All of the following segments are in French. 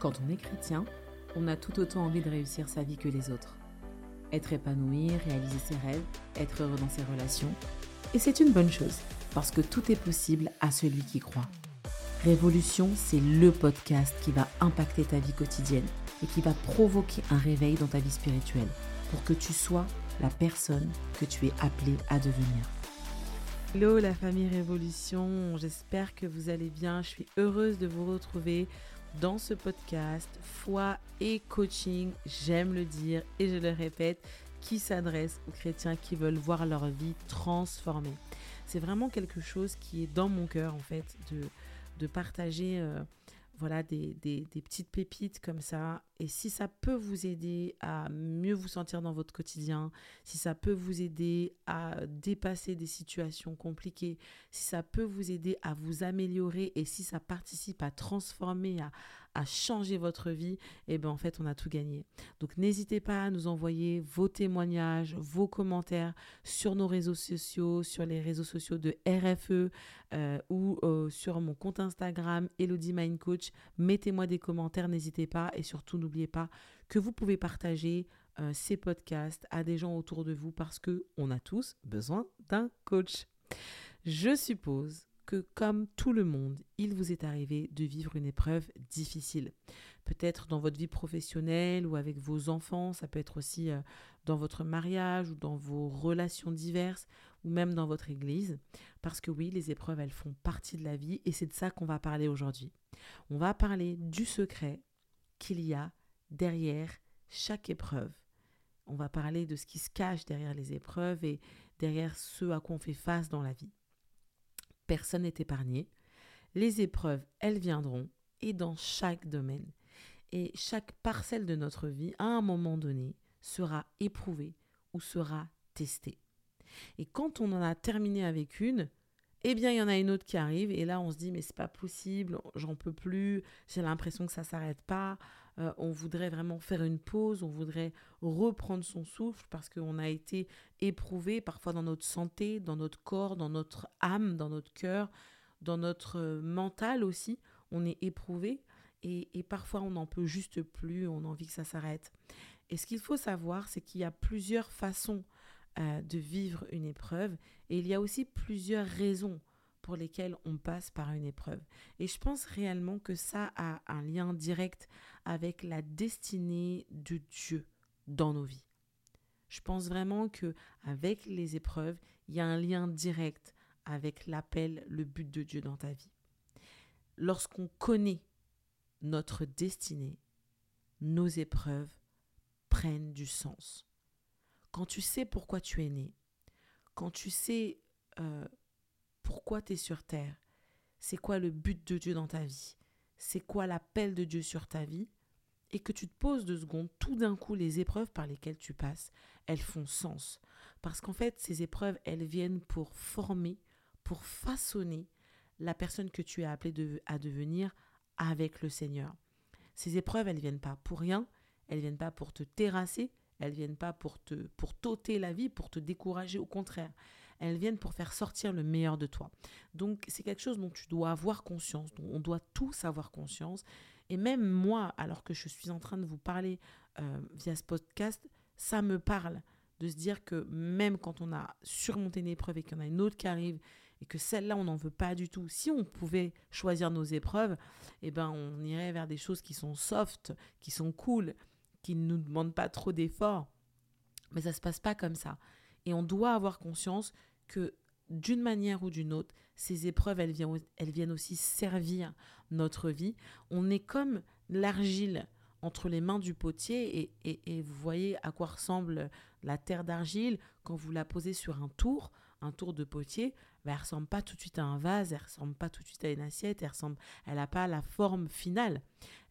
Quand on est chrétien, on a tout autant envie de réussir sa vie que les autres. Être épanoui, réaliser ses rêves, être heureux dans ses relations. Et c'est une bonne chose, parce que tout est possible à celui qui croit. Révolution, c'est le podcast qui va impacter ta vie quotidienne et qui va provoquer un réveil dans ta vie spirituelle pour que tu sois la personne que tu es appelé à devenir. Hello la famille Révolution, j'espère que vous allez bien. Je suis heureuse de vous retrouver dans ce podcast Foi et coaching, j'aime le dire et je le répète, qui s'adresse aux chrétiens qui veulent voir leur vie transformée. C'est vraiment quelque chose qui est dans mon cœur en fait de, partager euh, voilà des, petites pépites comme ça. Et si ça peut vous aider à mieux vous sentir dans votre quotidien, si ça peut vous aider à dépasser des situations compliquées, si ça peut vous aider à vous améliorer et si ça participe à transformer, à, changer votre vie, et eh bien en fait on a tout gagné. Donc n'hésitez pas à nous envoyer vos témoignages, vos commentaires sur nos réseaux sociaux, sur les réseaux sociaux de RFE euh, ou euh, sur mon compte Instagram Elodie Mind Coach. Mettez-moi des commentaires, n'hésitez pas et surtout n'oubliez pas que vous pouvez partager euh, ces podcasts à des gens autour de vous parce que on a tous besoin d'un coach. Je suppose que comme tout le monde, il vous est arrivé de vivre une épreuve difficile. Peut-être dans votre vie professionnelle ou avec vos enfants, ça peut être aussi euh, dans votre mariage ou dans vos relations diverses ou même dans votre église. Parce que oui, les épreuves, elles font partie de la vie et c'est de ça qu'on va parler aujourd'hui. On va parler du secret qu'il y a derrière chaque épreuve. On va parler de ce qui se cache derrière les épreuves et derrière ce à quoi on fait face dans la vie personne n'est épargné. Les épreuves, elles viendront, et dans chaque domaine. Et chaque parcelle de notre vie, à un moment donné, sera éprouvée ou sera testée. Et quand on en a terminé avec une, eh bien, il y en a une autre qui arrive, et là, on se dit, mais c'est pas possible, j'en peux plus, j'ai l'impression que ça s'arrête pas, euh, on voudrait vraiment faire une pause, on voudrait reprendre son souffle parce qu'on a été éprouvé parfois dans notre santé, dans notre corps, dans notre âme, dans notre cœur, dans notre euh, mental aussi. On est éprouvé et, parfois on n'en peut juste plus, on a envie que ça s'arrête. Et ce qu'il faut savoir, c'est qu'il y a plusieurs façons euh, de vivre une épreuve et il y a aussi plusieurs raisons pour lesquelles on passe par une épreuve. Et je pense réellement que ça a un lien direct avec la destinée de Dieu dans nos vies. Je pense vraiment que avec les épreuves, il y a un lien direct avec l'appel, le but de Dieu dans ta vie. Lorsqu'on connaît notre destinée, nos épreuves prennent du sens. Quand tu sais pourquoi tu es né, quand tu sais euh, pourquoi tu es sur terre, c'est quoi le but de Dieu dans ta vie, c'est quoi l'appel de Dieu sur ta vie, et que tu te poses deux secondes, tout d'un coup, les épreuves par lesquelles tu passes, elles font sens. Parce qu'en fait, ces épreuves, elles viennent pour former, pour façonner la personne que tu es appelé à devenir avec le Seigneur. Ces épreuves, elles viennent pas pour rien, elles viennent pas pour te terrasser, elles viennent pas pour te pour t'ôter la vie, pour te décourager, au contraire elles viennent pour faire sortir le meilleur de toi. Donc c'est quelque chose dont tu dois avoir conscience, dont on doit tous avoir conscience. Et même moi, alors que je suis en train de vous parler euh, via ce podcast, ça me parle de se dire que même quand on a surmonté une épreuve et qu'il y en a une autre qui arrive et que celle-là, on n'en veut pas du tout. Si on pouvait choisir nos épreuves, eh ben, on irait vers des choses qui sont soft, qui sont cool, qui ne nous demandent pas trop d'efforts. Mais ça ne se passe pas comme ça. Et on doit avoir conscience que d'une manière ou d'une autre, ces épreuves, elles viennent, elles viennent aussi servir notre vie. On est comme l'argile entre les mains du potier et, et, vous voyez à quoi ressemble la terre d'argile quand vous la posez sur un tour, un tour de potier, ben, elle ressemble pas tout de suite à un vase, elle ressemble pas tout de suite à une assiette, elle ressemble, elle n'a pas la forme finale.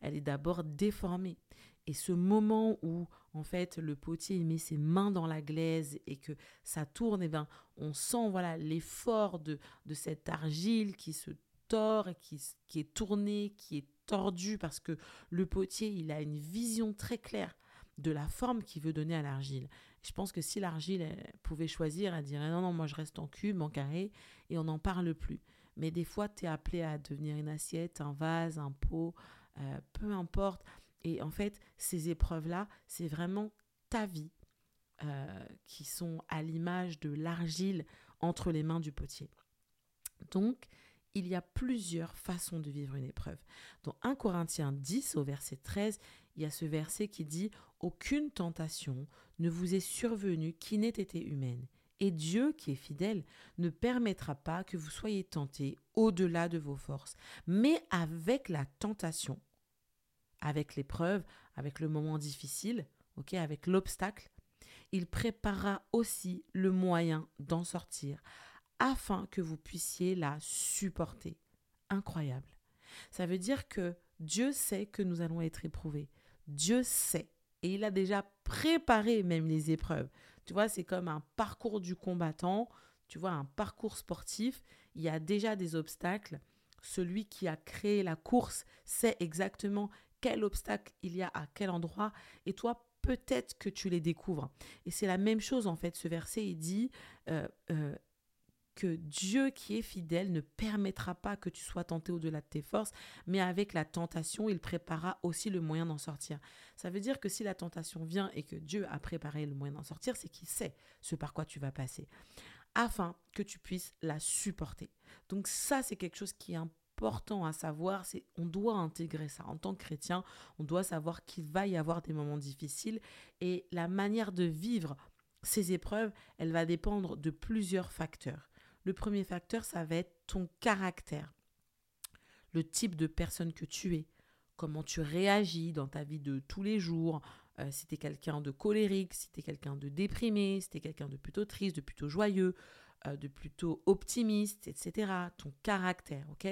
Elle est d'abord déformée. Et ce moment où, en fait, le potier met ses mains dans la glaise et que ça tourne, et eh ben, on sent voilà l'effort de, de cette argile qui se tord qui, qui est tournée, qui est tordue, parce que le potier, il a une vision très claire de la forme qu'il veut donner à l'argile. Je pense que si l'argile pouvait choisir, elle dirait non, non, moi je reste en cube, en carré, et on n'en parle plus. Mais des fois, tu es appelé à devenir une assiette, un vase, un pot, euh, peu importe. Et en fait, ces épreuves-là, c'est vraiment ta vie euh, qui sont à l'image de l'argile entre les mains du potier. Donc, il y a plusieurs façons de vivre une épreuve. Dans 1 Corinthiens 10 au verset 13, il y a ce verset qui dit Aucune tentation ne vous est survenue qui n'ait été humaine. Et Dieu, qui est fidèle, ne permettra pas que vous soyez tentés au-delà de vos forces. Mais avec la tentation, avec l'épreuve, avec le moment difficile, avec l'obstacle, il préparera aussi le moyen d'en sortir afin que vous puissiez la supporter. Incroyable. Ça veut dire que Dieu sait que nous allons être éprouvés. Dieu sait. Et il a déjà préparé même les épreuves. Tu vois, c'est comme un parcours du combattant, tu vois, un parcours sportif. Il y a déjà des obstacles. Celui qui a créé la course sait exactement quel obstacle il y a à quel endroit. Et toi, peut-être que tu les découvres. Et c'est la même chose, en fait. Ce verset, il dit, euh, euh, que Dieu qui est fidèle ne permettra pas que tu sois tenté au-delà de tes forces, mais avec la tentation, il préparera aussi le moyen d'en sortir. Ça veut dire que si la tentation vient et que Dieu a préparé le moyen d'en sortir, c'est qu'il sait ce par quoi tu vas passer, afin que tu puisses la supporter. Donc ça, c'est quelque chose qui est important à savoir, c'est on doit intégrer ça. En tant que chrétien, on doit savoir qu'il va y avoir des moments difficiles et la manière de vivre ces épreuves, elle va dépendre de plusieurs facteurs. Le premier facteur, ça va être ton caractère, le type de personne que tu es, comment tu réagis dans ta vie de tous les jours, euh, si tu es quelqu'un de colérique, si tu es quelqu'un de déprimé, si tu es quelqu'un de plutôt triste, de plutôt joyeux, euh, de plutôt optimiste, etc. Ton caractère, ok?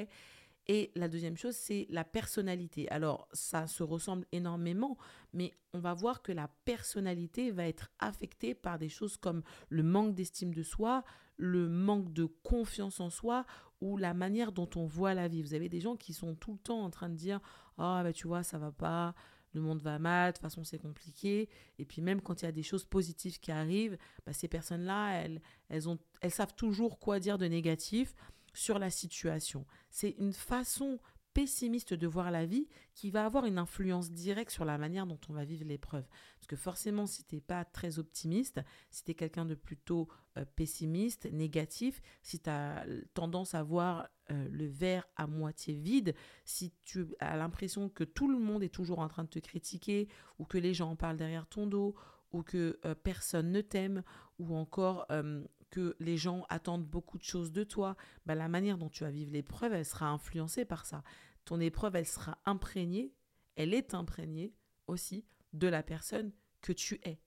Et la deuxième chose, c'est la personnalité. Alors, ça se ressemble énormément, mais on va voir que la personnalité va être affectée par des choses comme le manque d'estime de soi, le manque de confiance en soi ou la manière dont on voit la vie. Vous avez des gens qui sont tout le temps en train de dire Ah, bah, tu vois, ça va pas, le monde va mal, de toute façon, c'est compliqué. Et puis, même quand il y a des choses positives qui arrivent, bah, ces personnes-là, elles, elles, elles savent toujours quoi dire de négatif sur la situation. C'est une façon pessimiste de voir la vie qui va avoir une influence directe sur la manière dont on va vivre l'épreuve. Parce que forcément, si tu n'es pas très optimiste, si tu es quelqu'un de plutôt euh, pessimiste, négatif, si tu as tendance à voir euh, le verre à moitié vide, si tu as l'impression que tout le monde est toujours en train de te critiquer ou que les gens en parlent derrière ton dos ou que euh, personne ne t'aime ou encore que les gens attendent beaucoup de choses de toi, bah, la manière dont tu vas vivre l'épreuve, elle sera influencée par ça. Ton épreuve, elle sera imprégnée, elle est imprégnée aussi de la personne que tu es.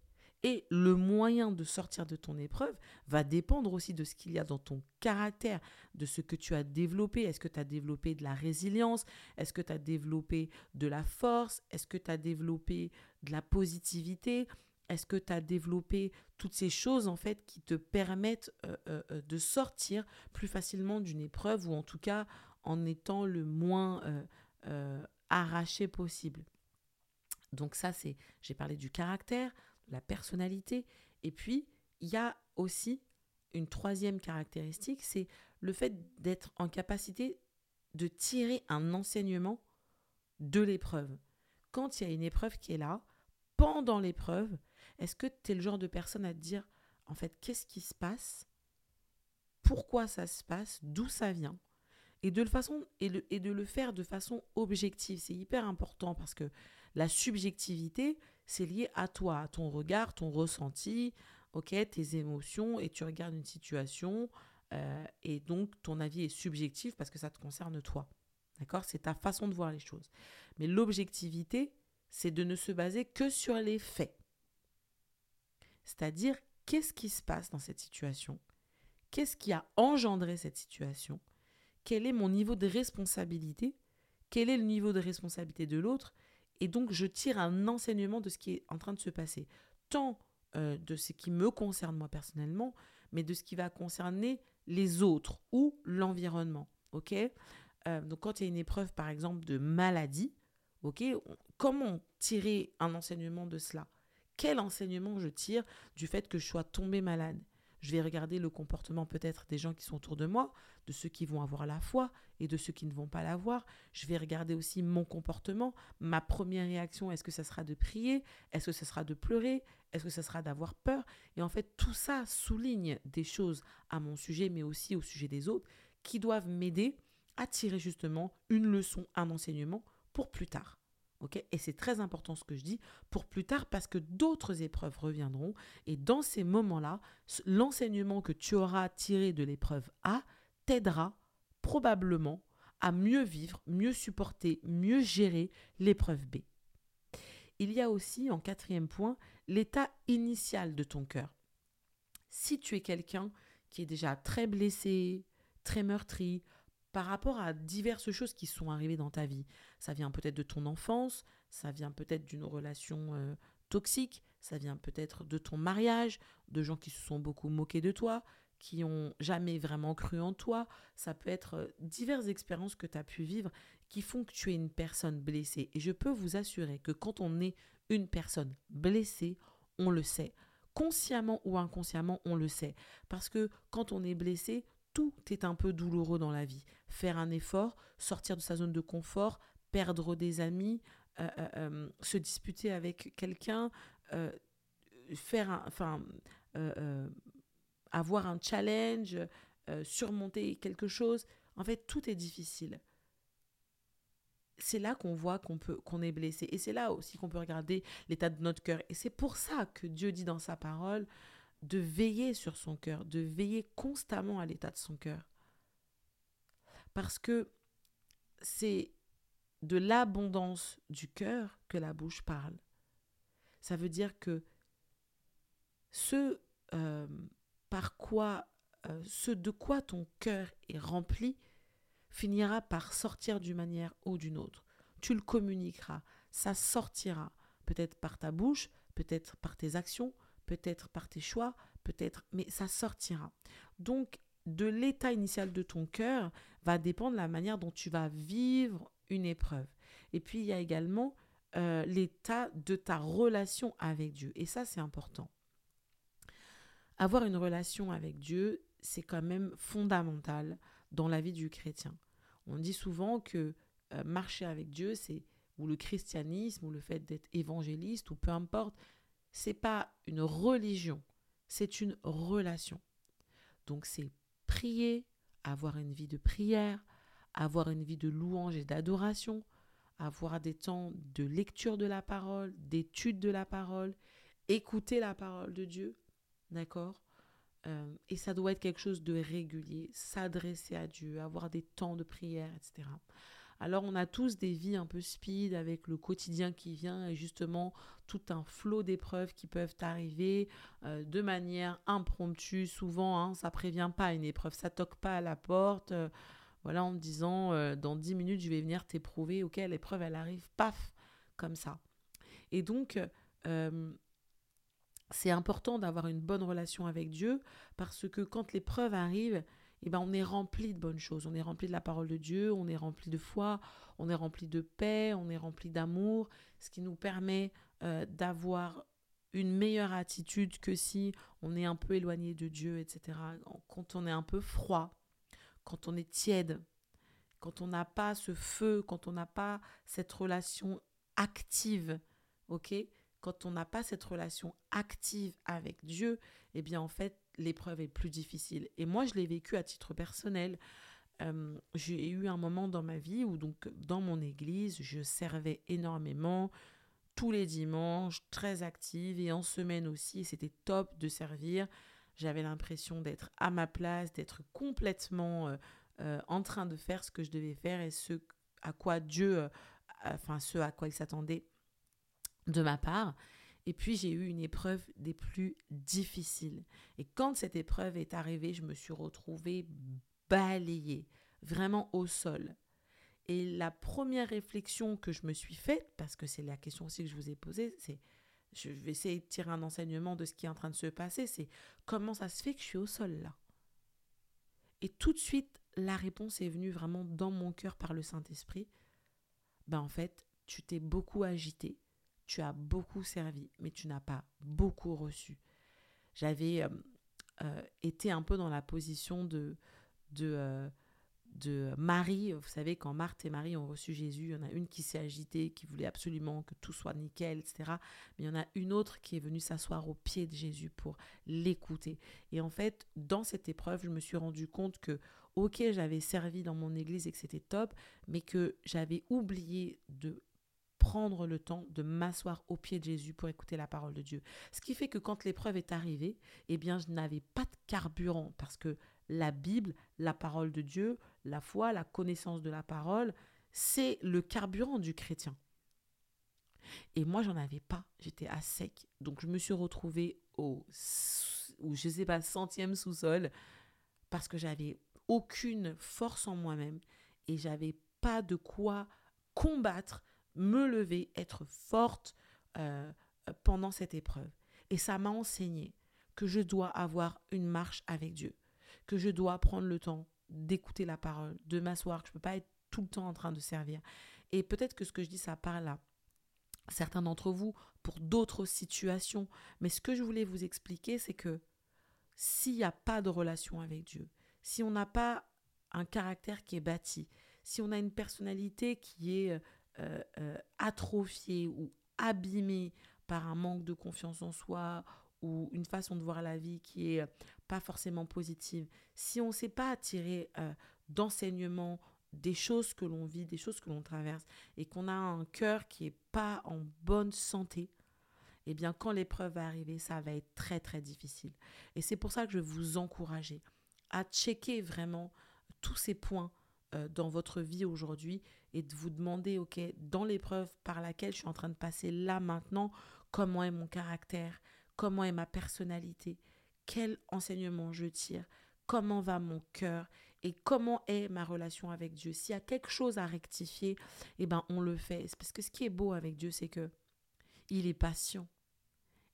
Et le moyen de sortir de ton épreuve va dépendre aussi de ce qu'il y a dans ton caractère, de ce que tu as développé. Est-ce que tu as développé de la résilience? Est-ce que tu as développé de la force? Est-ce que tu as développé de la positivité? Est-ce que tu as développé toutes ces choses en fait qui te permettent euh, euh, euh, de sortir plus facilement d'une épreuve ou en tout cas en étant le moins arraché possible? Donc ça c'est, j'ai parlé du caractère, de la personnalité et puis il y a aussi une troisième caractéristique, c'est le fait d'être en capacité de tirer un enseignement de l'épreuve. Quand il y a une épreuve qui est là, pendant l'épreuve, est-ce que tu es le genre de personne à te dire, en fait, qu'est-ce qui se passe? Pourquoi ça se passe? D'où ça vient? Et de, le façon, et, de le faire de façon objective. C'est hyper important parce que la subjectivité, c'est lié à toi, à ton regard, ton ressenti, tes émotions, et tu regardes une situation, euh, et donc ton avis est subjectif parce que ça te concerne toi. D'accord? C'est ta façon de voir les choses. Mais l'objectivité, c'est de ne se baser que sur les faits. C'est-à-dire, qu'est-ce qui se passe dans cette situation? Qu'est-ce qui a engendré cette situation? Quel est mon niveau de responsabilité? Quel est le niveau de responsabilité de l'autre? Et donc, je tire un enseignement de ce qui est en train de se passer, tant euh, de ce qui me concerne moi personnellement, mais de ce qui va concerner les autres ou l'environnement. Ok? Euh, Donc, quand il y a une épreuve, par exemple, de maladie, ok? Comment tirer un enseignement de cela? Quel enseignement je tire du fait que je sois tombé malade? Je vais regarder le comportement peut-être des gens qui sont autour de moi, de ceux qui vont avoir la foi et de ceux qui ne vont pas l'avoir. Je vais regarder aussi mon comportement, ma première réaction, est-ce que ça sera de prier? Est-ce que ce sera de pleurer? Est-ce que ce sera d'avoir peur? Et en fait, tout ça souligne des choses à mon sujet, mais aussi au sujet des autres, qui doivent m'aider à tirer justement une leçon, un enseignement pour plus tard. Et c'est très important ce que je dis pour plus tard parce que d'autres épreuves reviendront et dans ces moments-là, l'enseignement que tu auras tiré de l'épreuve A t'aidera probablement à mieux vivre, mieux supporter, mieux gérer l'épreuve B. Il y a aussi, en quatrième point, l'état initial de ton cœur. Si tu es quelqu'un qui est déjà très blessé, très meurtri, par rapport à diverses choses qui sont arrivées dans ta vie. Ça vient peut-être de ton enfance, ça vient peut-être d'une relation euh, toxique, ça vient peut-être de ton mariage, de gens qui se sont beaucoup moqués de toi, qui ont jamais vraiment cru en toi. Ça peut être euh, diverses expériences que tu as pu vivre qui font que tu es une personne blessée. Et je peux vous assurer que quand on est une personne blessée, on le sait. Consciemment ou inconsciemment, on le sait. Parce que quand on est blessé, tout est un peu douloureux dans la vie. Faire un effort, sortir de sa zone de confort, perdre des amis, euh, euh, euh, se disputer avec quelqu'un, faire enfin, avoir un challenge, surmonter quelque chose. En fait, tout est difficile. C'est là qu'on voit qu'on peut qu'on est blessé et c'est là aussi qu'on peut regarder l'état de notre cœur et c'est pour ça que Dieu dit dans sa parole de veiller sur son cœur, de veiller constamment à l'état de son cœur. Parce que c'est de l'abondance du cœur que la bouche parle. Ça veut dire que ce euh, par quoi, euh, ce de quoi ton cœur est rempli, finira par sortir d'une manière ou d'une autre. Tu le communiqueras, ça sortira, peut-être par ta bouche, peut-être par tes actions, peut-être par tes choix, peut-être, mais ça sortira. Donc, de l'état initial de ton cœur va dépendre la manière dont tu vas vivre une épreuve. Et puis, il y a également euh, l'état de ta relation avec Dieu. Et ça, c'est important. Avoir une relation avec Dieu, c'est quand même fondamental dans la vie du chrétien. On dit souvent que euh, marcher avec Dieu, c'est ou le christianisme ou le fait d'être évangéliste ou peu importe, c'est pas une religion, c'est une relation. Donc c'est prier, avoir une vie de prière, avoir une vie de louange et d'adoration, avoir des temps de lecture de la parole, d'étude de la parole, écouter la parole de Dieu, d'accord euh, Et ça doit être quelque chose de régulier, s'adresser à Dieu, avoir des temps de prière, etc. Alors on a tous des vies un peu speed avec le quotidien qui vient et justement tout un flot d'épreuves qui peuvent arriver euh, de manière impromptue. Souvent, hein, ça prévient pas une épreuve, ça toque pas à la porte. Euh, voilà, en me disant euh, dans 10 minutes, je vais venir t'éprouver. Ok, l'épreuve, elle arrive, paf, comme ça. Et donc, c'est important d'avoir une bonne relation avec Dieu parce que quand l'épreuve arrive, eh ben, on est rempli de bonnes choses. On est rempli de la parole de Dieu, on est rempli de foi, on est rempli de paix, on est rempli d'amour, ce qui nous permet euh, d'avoir une meilleure attitude que si on est un peu éloigné de Dieu, etc. Quand on est un peu froid, quand on est tiède, quand on n'a pas ce feu, quand on n'a pas cette relation active, ok? Quand on n'a pas cette relation active avec Dieu, eh bien en fait, l'épreuve est plus difficile. Et moi, je l'ai vécu à titre personnel. Euh, j'ai eu un moment dans ma vie où, donc, dans mon église, je servais énormément tous les dimanches, très active et en semaine aussi. C'était top de servir. J'avais l'impression d'être à ma place, d'être complètement euh, euh, en train de faire ce que je devais faire et ce à quoi Dieu, enfin, ce à quoi il s'attendait de ma part. Et puis j'ai eu une épreuve des plus difficiles. Et quand cette épreuve est arrivée, je me suis retrouvée balayée, vraiment au sol. Et la première réflexion que je me suis faite, parce que c'est la question aussi que je vous ai posée, c'est, je vais essayer de tirer un enseignement de ce qui est en train de se passer, c'est comment ça se fait que je suis au sol là? Et tout de suite, la réponse est venue vraiment dans mon cœur par le Saint-Esprit. Ben en fait, tu t'es beaucoup agité, tu as beaucoup servi, mais tu n'as pas beaucoup reçu. J'avais euh, euh, été un peu dans la position de, de, euh, de Marie. Vous savez, quand Marthe et Marie ont reçu Jésus, il y en a une qui s'est agitée, qui voulait absolument que tout soit nickel, etc. Mais il y en a une autre qui est venue s'asseoir au pied de Jésus pour l'écouter. Et en fait, dans cette épreuve, je me suis rendu compte que, ok, j'avais servi dans mon église et que c'était top, mais que j'avais oublié de prendre le temps de m'asseoir au pied de Jésus pour écouter la parole de Dieu. Ce qui fait que quand l'épreuve est arrivée, eh bien, je n'avais pas de carburant parce que la Bible, la parole de Dieu, la foi, la connaissance de la parole, c'est le carburant du chrétien. Et moi, j'en avais pas. J'étais à sec. Donc, je me suis retrouvée au, ou je sais pas, centième sous-sol parce que j'avais aucune force en moi-même et j'avais pas de quoi combattre me lever, être forte euh, pendant cette épreuve. Et ça m'a enseigné que je dois avoir une marche avec Dieu, que je dois prendre le temps d'écouter la parole, de m'asseoir, que je ne peux pas être tout le temps en train de servir. Et peut-être que ce que je dis, ça parle à certains d'entre vous pour d'autres situations. Mais ce que je voulais vous expliquer, c'est que s'il n'y a pas de relation avec Dieu, si on n'a pas un caractère qui est bâti, si on a une personnalité qui est euh, euh, atrophié ou abîmé par un manque de confiance en soi ou une façon de voir la vie qui est euh, pas forcément positive, si on ne sait pas attirer d'enseignements des choses que l'on vit, des choses que l'on traverse, et qu'on a un cœur qui est pas en bonne santé, eh bien, quand l'épreuve va arriver, ça va être très, très difficile. Et c'est pour ça que je vais vous encourager à checker vraiment tous ces points euh, dans votre vie aujourd'hui et de vous demander, OK, dans l'épreuve par laquelle je suis en train de passer là maintenant, comment est mon caractère, comment est ma personnalité, quel enseignement je tire, comment va mon cœur et comment est ma relation avec Dieu. S'il y a quelque chose à rectifier, eh ben on le fait. Parce que ce qui est beau avec Dieu, c'est que il est patient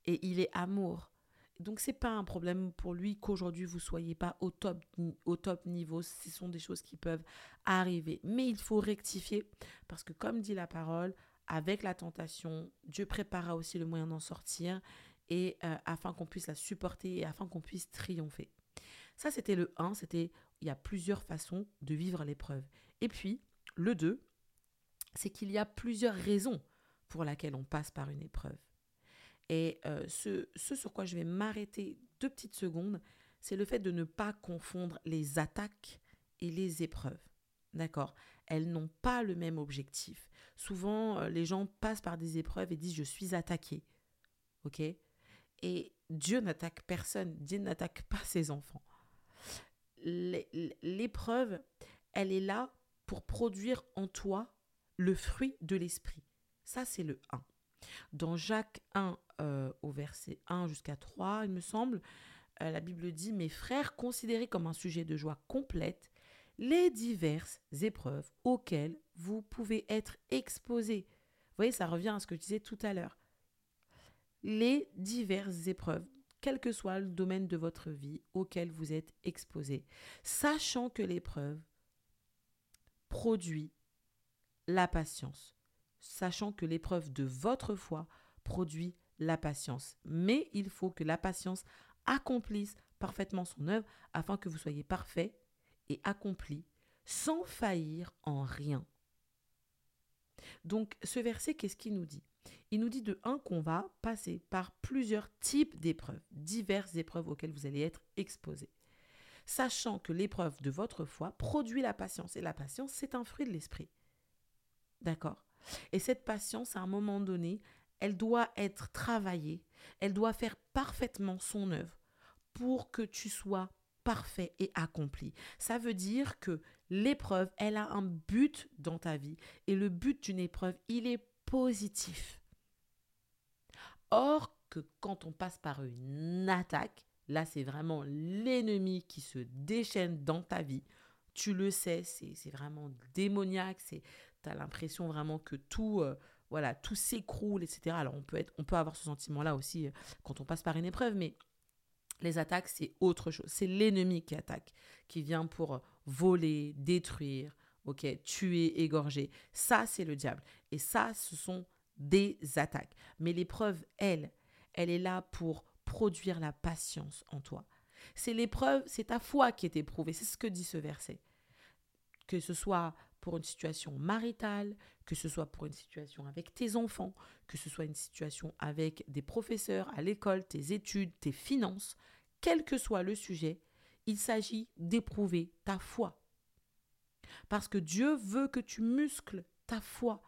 et il est amour. Donc c'est pas un problème pour lui qu'aujourd'hui vous soyez pas au top au top niveau, ce sont des choses qui peuvent arriver, mais il faut rectifier parce que comme dit la parole, avec la tentation, Dieu préparera aussi le moyen d'en sortir et euh, afin qu'on puisse la supporter et afin qu'on puisse triompher. Ça c'était le 1, c'était il y a plusieurs façons de vivre l'épreuve. Et puis le 2, c'est qu'il y a plusieurs raisons pour lesquelles on passe par une épreuve. Et euh, ce, ce sur quoi je vais m'arrêter deux petites secondes, c'est le fait de ne pas confondre les attaques et les épreuves. D'accord? Elles n'ont pas le même objectif. Souvent, euh, les gens passent par des épreuves et disent je suis attaqué. OK? Et Dieu n'attaque personne. Dieu n'attaque pas ses enfants. L'épreuve, elle est là pour produire en toi le fruit de l'esprit. Ça, c'est le 1. Dans Jacques 1, euh, au verset 1 jusqu'à 3, il me semble, euh, la Bible dit, mes frères, considérez comme un sujet de joie complète les diverses épreuves auxquelles vous pouvez être exposés. Vous voyez, ça revient à ce que je disais tout à l'heure. Les diverses épreuves, quel que soit le domaine de votre vie auquel vous êtes exposé, sachant que l'épreuve produit la patience, sachant que l'épreuve de votre foi produit la patience. Mais il faut que la patience accomplisse parfaitement son œuvre afin que vous soyez parfait et accompli sans faillir en rien. Donc ce verset, qu'est-ce qu'il nous dit? Il nous dit de un qu'on va passer par plusieurs types d'épreuves, diverses épreuves auxquelles vous allez être exposés. Sachant que l'épreuve de votre foi produit la patience. Et la patience, c'est un fruit de l'esprit. D'accord? Et cette patience, à un moment donné, elle doit être travaillée, elle doit faire parfaitement son œuvre pour que tu sois parfait et accompli. Ça veut dire que l'épreuve, elle a un but dans ta vie et le but d'une épreuve, il est positif. Or que quand on passe par une attaque, là c'est vraiment l'ennemi qui se déchaîne dans ta vie. Tu le sais, c'est vraiment démoniaque, tu as l'impression vraiment que tout... Euh, voilà, tout s'écroule, etc. Alors on peut, être, on peut avoir ce sentiment-là aussi euh, quand on passe par une épreuve, mais les attaques, c'est autre chose. C'est l'ennemi qui attaque, qui vient pour voler, détruire, ok, tuer, égorger. Ça, c'est le diable. Et ça, ce sont des attaques. Mais l'épreuve, elle, elle est là pour produire la patience en toi. C'est l'épreuve, c'est ta foi qui est éprouvée. C'est ce que dit ce verset. Que ce soit pour une situation maritale, que ce soit pour une situation avec tes enfants, que ce soit une situation avec des professeurs à l'école, tes études, tes finances, quel que soit le sujet, il s'agit d'éprouver ta foi. Parce que Dieu veut que tu muscles ta foi.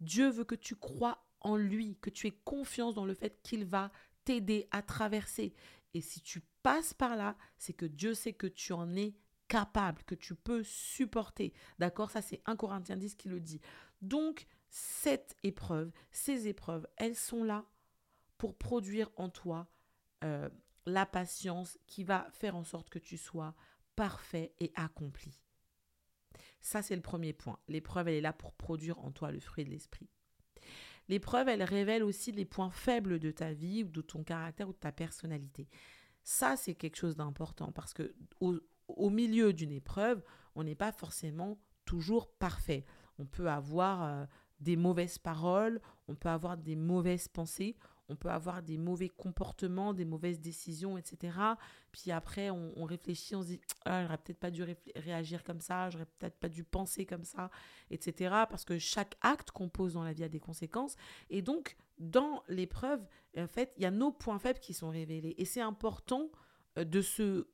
Dieu veut que tu crois en lui, que tu aies confiance dans le fait qu'il va t'aider à traverser. Et si tu passes par là, c'est que Dieu sait que tu en es capable, que tu peux supporter. D'accord? Ça, c'est 1 Corinthiens 10 qui le dit. Donc, cette épreuve, ces épreuves, elles sont là pour produire en toi euh, la patience qui va faire en sorte que tu sois parfait et accompli. Ça, c'est le premier point. L'épreuve, elle est là pour produire en toi le fruit de l'esprit. L'épreuve, elle révèle aussi les points faibles de ta vie ou de ton caractère ou de ta personnalité. Ça, c'est quelque chose d'important parce que milieu d'une épreuve, on n'est pas forcément toujours parfait. On peut avoir euh, des mauvaises paroles, on peut avoir des mauvaises pensées, on peut avoir des mauvais comportements, des mauvaises décisions, etc. Puis après, on, réfléchit, on se dit, ah, j'aurais peut-être pas dû réagir comme ça, j'aurais peut-être pas dû penser comme ça, etc. Parce que chaque acte qu'on pose dans la vie a des conséquences. Et donc, dans l'épreuve, en fait, il y a nos points faibles qui sont révélés. Et c'est important euh, de se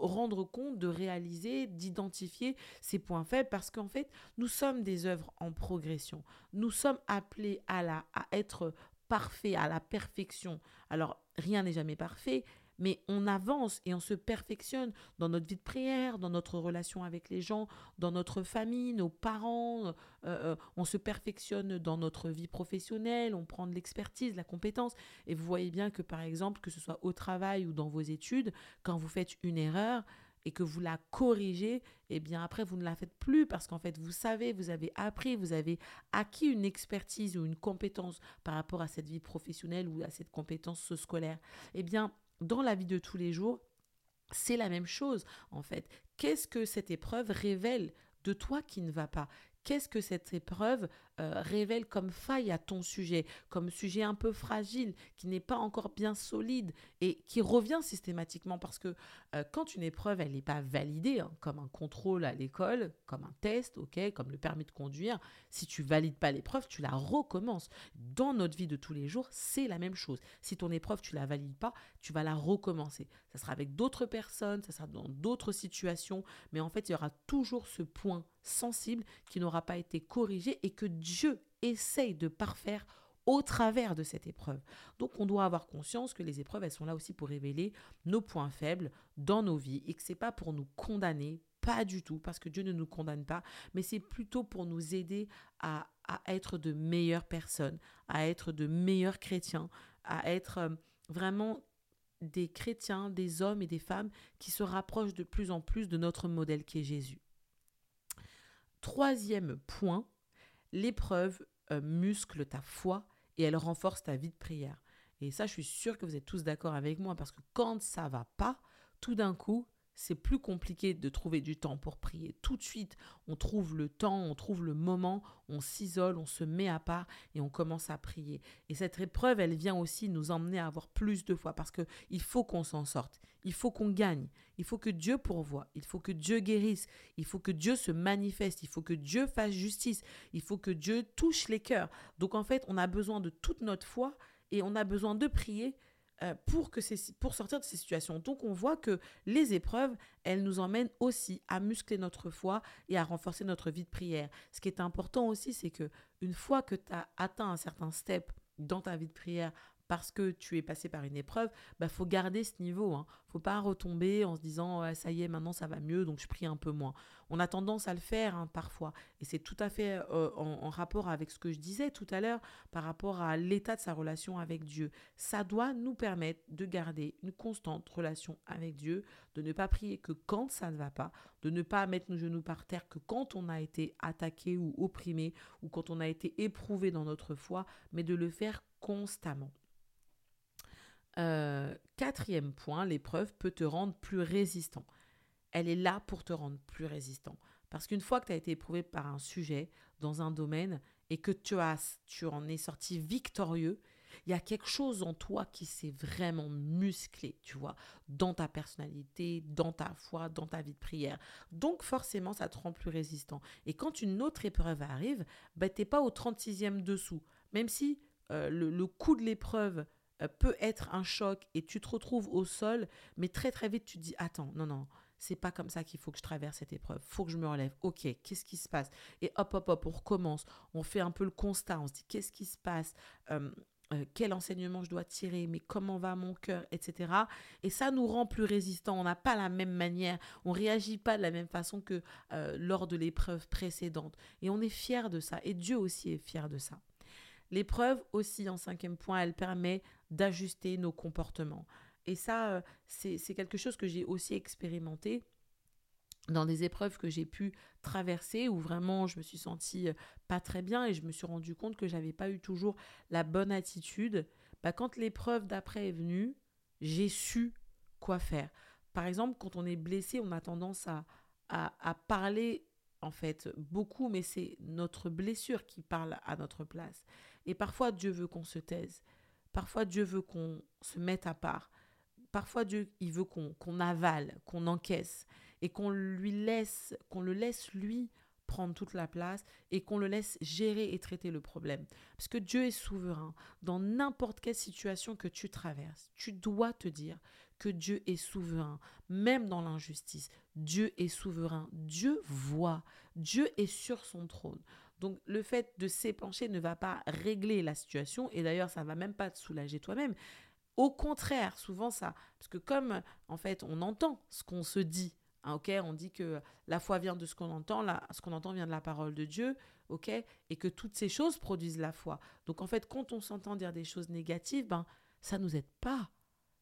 rendre compte, de réaliser, d'identifier ces points faibles parce qu'en fait, nous sommes des œuvres en progression. Nous sommes appelés à, la, à être parfait, à la perfection. Alors, rien n'est jamais parfait, mais on avance et on se perfectionne dans notre vie de prière, dans notre relation avec les gens, dans notre famille, nos parents, euh, euh, on se perfectionne dans notre vie professionnelle, on prend de l'expertise, la compétence. Et vous voyez bien que par exemple, que ce soit au travail ou dans vos études, quand vous faites une erreur, et que vous la corrigez, eh bien après vous ne la faites plus parce qu'en fait vous savez, vous avez appris, vous avez acquis une expertise ou une compétence par rapport à cette vie professionnelle ou à cette compétence scolaire. Eh bien dans la vie de tous les jours, c'est la même chose en fait. Qu'est-ce que cette épreuve révèle de toi qui ne va pas? Qu'est-ce que cette épreuve euh, révèle comme faille à ton sujet, comme sujet un peu fragile, qui n'est pas encore bien solide et qui revient systématiquement parce que euh, quand une épreuve, elle n'est pas validée, hein, comme un contrôle à l'école, comme un test, ok, comme le permis de conduire, si tu valides pas l'épreuve, tu la recommences. Dans notre vie de tous les jours, c'est la même chose. Si ton épreuve, tu la valides pas, tu vas la recommencer. Ça sera avec d'autres personnes, ça sera dans d'autres situations, mais en fait, il y aura toujours ce point sensible qui n'aura pas été corrigé et que Dieu essaye de parfaire au travers de cette épreuve. Donc on doit avoir conscience que les épreuves, elles sont là aussi pour révéler nos points faibles dans nos vies et que c'est pas pour nous condamner, pas du tout, parce que Dieu ne nous condamne pas, mais c'est plutôt pour nous aider à, à, être de meilleures personnes, à être de meilleurs chrétiens, à être euh, vraiment des chrétiens, des hommes et des femmes qui se rapprochent de plus en plus de notre modèle qui est Jésus. Troisième point, l'épreuve euh, muscle ta foi et elle renforce ta vie de prière. Et ça, je suis sûre que vous êtes tous d'accord avec moi parce que quand ça va pas, tout d'un coup, c'est plus compliqué de trouver du temps pour prier. Tout de suite, on trouve le temps, on trouve le moment, on s'isole, on se met à part et on commence à prier. Et cette épreuve, elle vient aussi nous emmener à avoir plus de foi parce que il faut qu'on s'en sorte, il faut qu'on gagne, il faut que Dieu pourvoie, il faut que Dieu guérisse, il faut que Dieu se manifeste, il faut que Dieu fasse justice, il faut que Dieu touche les cœurs. Donc en fait, on a besoin de toute notre foi et on a besoin de prier euh, pour, sortir de ces situations. Donc on voit que les épreuves, elles nous emmènent aussi à muscler notre foi et à renforcer notre vie de prière. Ce qui est important aussi, c'est que une fois que tu as atteint un certain step dans ta vie de prière parce que tu es passé par une épreuve, il bah, faut garder ce niveau. Hein. faut pas retomber en se disant ça y est, maintenant ça va mieux, donc je prie un peu moins. On a tendance à le faire hein, parfois, et c'est tout à fait euh, en, rapport avec ce que je disais tout à l'heure par rapport à l'état de sa relation avec Dieu. Ça doit nous permettre de garder une constante relation avec Dieu, de ne pas prier que quand ça ne va pas, de ne pas mettre nos genoux par terre que quand on a été attaqué ou opprimé, ou quand on a été éprouvé dans notre foi, mais de le faire constamment. Euh, quatrième point, l'épreuve peut te rendre plus résistant. Elle est là pour te rendre plus résistant. Parce qu'une fois que tu as été éprouvé par un sujet dans un domaine et que tu, as, tu en es sorti victorieux, Il y a quelque chose en toi qui s'est vraiment musclé, tu vois, dans ta personnalité, dans ta foi, dans ta vie de prière. Donc forcément, ça te rend plus résistant. Et quand une autre épreuve arrive, bah, tu n'es pas au 36e dessous. Même si euh, le, le coup de l'épreuve peut être un choc et tu te retrouves au sol, mais très très vite tu te dis, attends, non, non, c'est pas comme ça qu'il faut que je traverse cette épreuve. Faut que je me relève. Ok, qu'est-ce qui se passe? Et hop, hop, hop, on recommence. On fait un peu le constat. On se dit qu'est-ce qui se passe? Euh, euh, Quel enseignement je dois tirer? Mais comment va mon cœur? Etc. Et ça nous rend plus résistants. On n'a pas la même manière. On réagit pas de la même façon que euh, lors de l'épreuve précédente. Et on est fier de ça. Et Dieu aussi est fier de ça. L'épreuve aussi, en cinquième point, elle permet d'ajuster nos comportements. Et ça, euh, c'est quelque chose que j'ai aussi expérimenté dans des épreuves que j'ai pu traverser où vraiment je me suis sentie euh, pas très bien et je me suis rendu compte que j'avais pas eu toujours la bonne attitude. Bah, quand l'épreuve d'après est venue, j'ai su quoi faire. Par exemple, quand on est blessé, on a tendance à, à, à parler en fait beaucoup, mais c'est notre blessure qui parle à notre place. Et parfois Dieu veut qu'on se taise. Parfois Dieu veut qu'on se mette à part parfois Dieu, il veut qu'on avale, qu'on encaisse et qu'on lui laisse, qu'on le laisse lui prendre toute la place et qu'on le laisse gérer et traiter le problème. Parce que Dieu est souverain. Dans n'importe quelle situation que tu traverses, tu dois te dire que Dieu est souverain, même dans l'injustice. Dieu est souverain. Dieu voit. Dieu est sur son trône. Donc le fait de s'épancher ne va pas régler la situation et d'ailleurs ça va même pas te soulager toi-même. Au contraire, souvent ça, parce que comme en fait on entend ce qu'on se dit, hein, ok, on dit que la foi vient de ce qu'on entend, là, ce qu'on entend vient de la parole de Dieu, ok, et que toutes ces choses produisent la foi. Donc en fait, quand on s'entend dire des choses négatives, ben ça nous aide pas,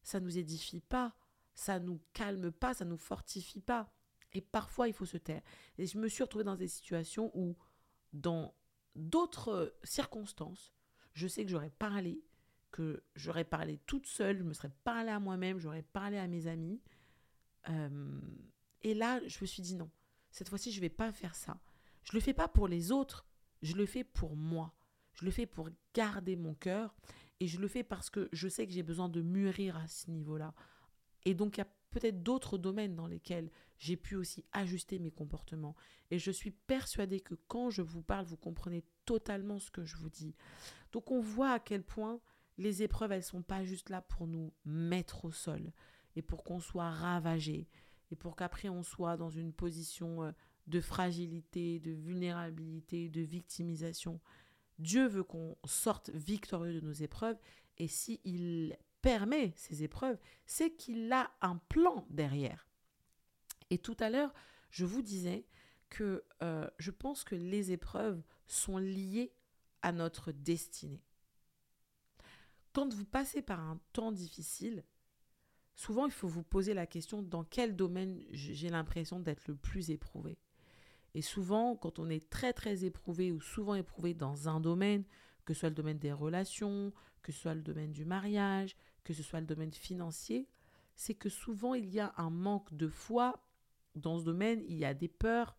ça nous édifie pas, ça nous calme pas, ça nous fortifie pas. Et parfois il faut se taire. Et je me suis retrouvée dans des situations où, dans d'autres circonstances, je sais que j'aurais parlé que j'aurais parlé toute seule, je me serais parlé à moi-même, j'aurais parlé à mes amis. Euh, et là, je me suis dit non, cette fois-ci, je ne vais pas faire ça. Je ne le fais pas pour les autres, je le fais pour moi. Je le fais pour garder mon cœur et je le fais parce que je sais que j'ai besoin de mûrir à ce niveau-là. Et donc, il a peut-être d'autres domaines dans lesquels j'ai pu aussi ajuster mes comportements. Et je suis persuadée que quand je vous parle, vous comprenez totalement ce que je vous dis. Donc, on voit à quel point les épreuves, elles sont pas juste là pour nous mettre au sol et pour qu'on soit ravagé et pour qu'après on soit dans une position euh, de fragilité, de vulnérabilité, de victimisation. Dieu veut qu'on sorte victorieux de nos épreuves et s'il permet ces épreuves, c'est qu'il a un plan derrière. Et tout à l'heure, je vous disais que euh, je pense que les épreuves sont liées à notre destinée. Quand vous passez par un temps difficile, souvent il faut vous poser la question dans quel domaine j'ai l'impression d'être le plus éprouvé? Et souvent, quand on est très très éprouvé ou souvent éprouvé dans un domaine, que ce soit le domaine des relations, que ce soit le domaine du mariage, que ce soit le domaine financier, c'est que souvent il y a un manque de foi dans ce domaine, il y a des peurs,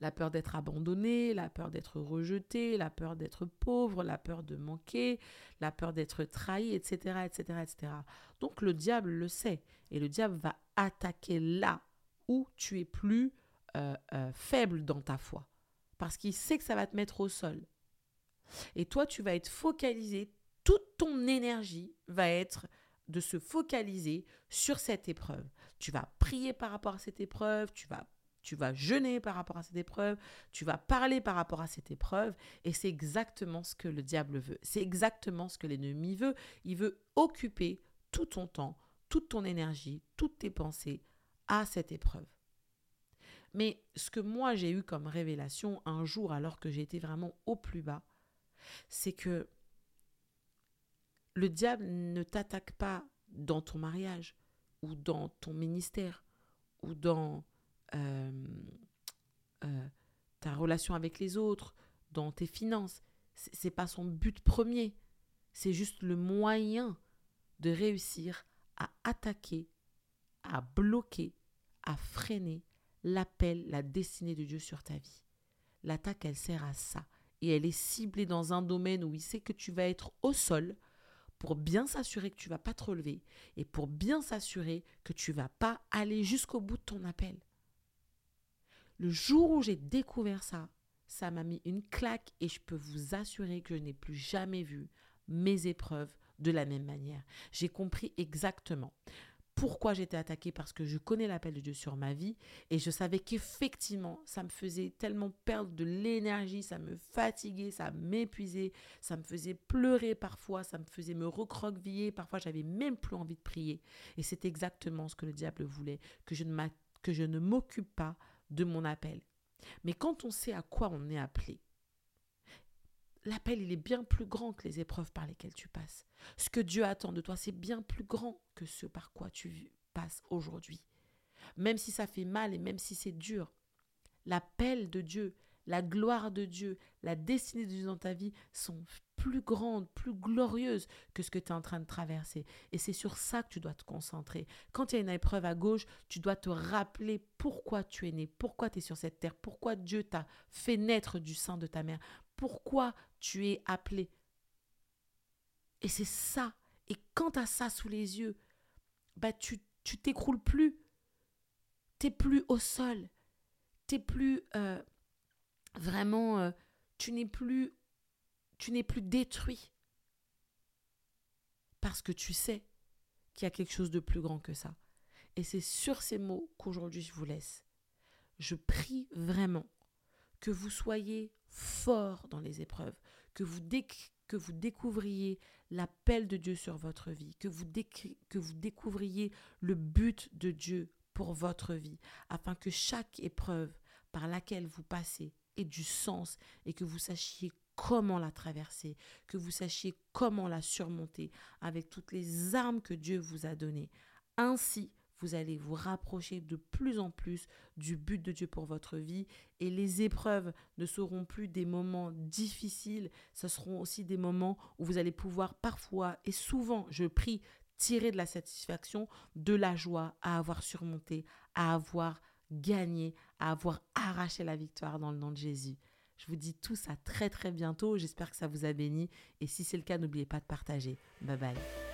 la peur d'être abandonné, la peur d'être rejeté, la peur d'être pauvre, la peur de manquer, la peur d'être trahi, etc., etc., etc. Donc le diable le sait et le diable va attaquer là où tu es plus euh, euh, faible dans ta foi parce qu'il sait que ça va te mettre au sol. Et toi, tu vas être focalisé, toute ton énergie va être de se focaliser sur cette épreuve. Tu vas prier par rapport à cette épreuve, tu vas tu vas jeûner par rapport à cette épreuve, tu vas parler par rapport à cette épreuve, et c'est exactement ce que le diable veut. C'est exactement ce que l'ennemi veut. Il veut occuper tout ton temps, toute ton énergie, toutes tes pensées à cette épreuve. Mais ce que moi j'ai eu comme révélation un jour alors que j'étais vraiment au plus bas, c'est que le diable ne t'attaque pas dans ton mariage ou dans ton ministère ou dans euh, euh, ta relation avec les autres, dans tes finances. C'est pas son but premier. C'est juste le moyen de réussir à attaquer, à bloquer, à freiner l'appel, la destinée de Dieu sur ta vie. L'attaque, elle sert à ça. et elle est ciblée dans un domaine où il sait que tu vas être au sol pour bien s'assurer que tu vas pas te relever et pour bien s'assurer que tu vas pas aller jusqu'au bout de ton appel. Le jour où j'ai découvert ça, ça m'a mis une claque et je peux vous assurer que je n'ai plus jamais vu mes épreuves de la même manière. J'ai compris exactement pourquoi j'étais attaquée parce que je connais l'appel de Dieu sur ma vie et je savais qu'effectivement, ça me faisait tellement perdre de l'énergie, ça me fatiguait, ça m'épuisait, ça me faisait pleurer parfois, ça me faisait me recroqueviller, parfois j'avais même plus envie de prier. Et c'est exactement ce que le diable voulait, que je ne que je ne m'occupe pas de mon appel. Mais quand on sait à quoi on est appelé, L'appel, il est bien plus grand que les épreuves par lesquelles tu passes. Ce que Dieu attend de toi, c'est bien plus grand que ce par quoi tu passes aujourd'hui. Même si ça fait mal et même si c'est dur, l'appel de Dieu, la gloire de Dieu, la destinée de Dieu dans ta vie sont plus grandes, plus glorieuses que ce que tu es en train de traverser. Et c'est sur ça que tu dois te concentrer. Quand il y a une épreuve à gauche, tu dois te rappeler pourquoi tu es né, pourquoi tu es sur cette terre, pourquoi Dieu t'a fait naître du sein de ta mère, pourquoi tu es appelé. Et c'est ça. Et quand tu as ça sous les yeux, bah tu tu t'écroules plus. Tu plus au sol. Tu plus euh, vraiment euh, tu n'es plus tu n'es plus détruit. Parce que tu sais qu'il y a quelque chose de plus grand que ça. Et c'est sur ces mots qu'aujourd'hui je vous laisse. Je prie vraiment que vous soyez fort dans les épreuves, que vous, découvriez l'appel de Dieu sur votre vie, que vous découvriez le but de Dieu pour votre vie, afin que chaque épreuve par laquelle vous passez ait du sens et que vous sachiez comment la traverser, que vous sachiez comment la surmonter avec toutes les armes que Dieu vous a données. Ainsi, vous allez vous rapprocher de plus en plus du but de Dieu pour votre vie et les épreuves ne seront plus des moments difficiles, ce seront aussi des moments où vous allez pouvoir parfois et souvent, je prie, tirer de la satisfaction, de la joie à avoir surmonté, à avoir gagné, à avoir arraché la victoire dans le nom de Jésus. Je vous dis tout ça très très bientôt. J'espère que ça vous a béni. Et si c'est le cas, n'oubliez pas de partager. Bye bye.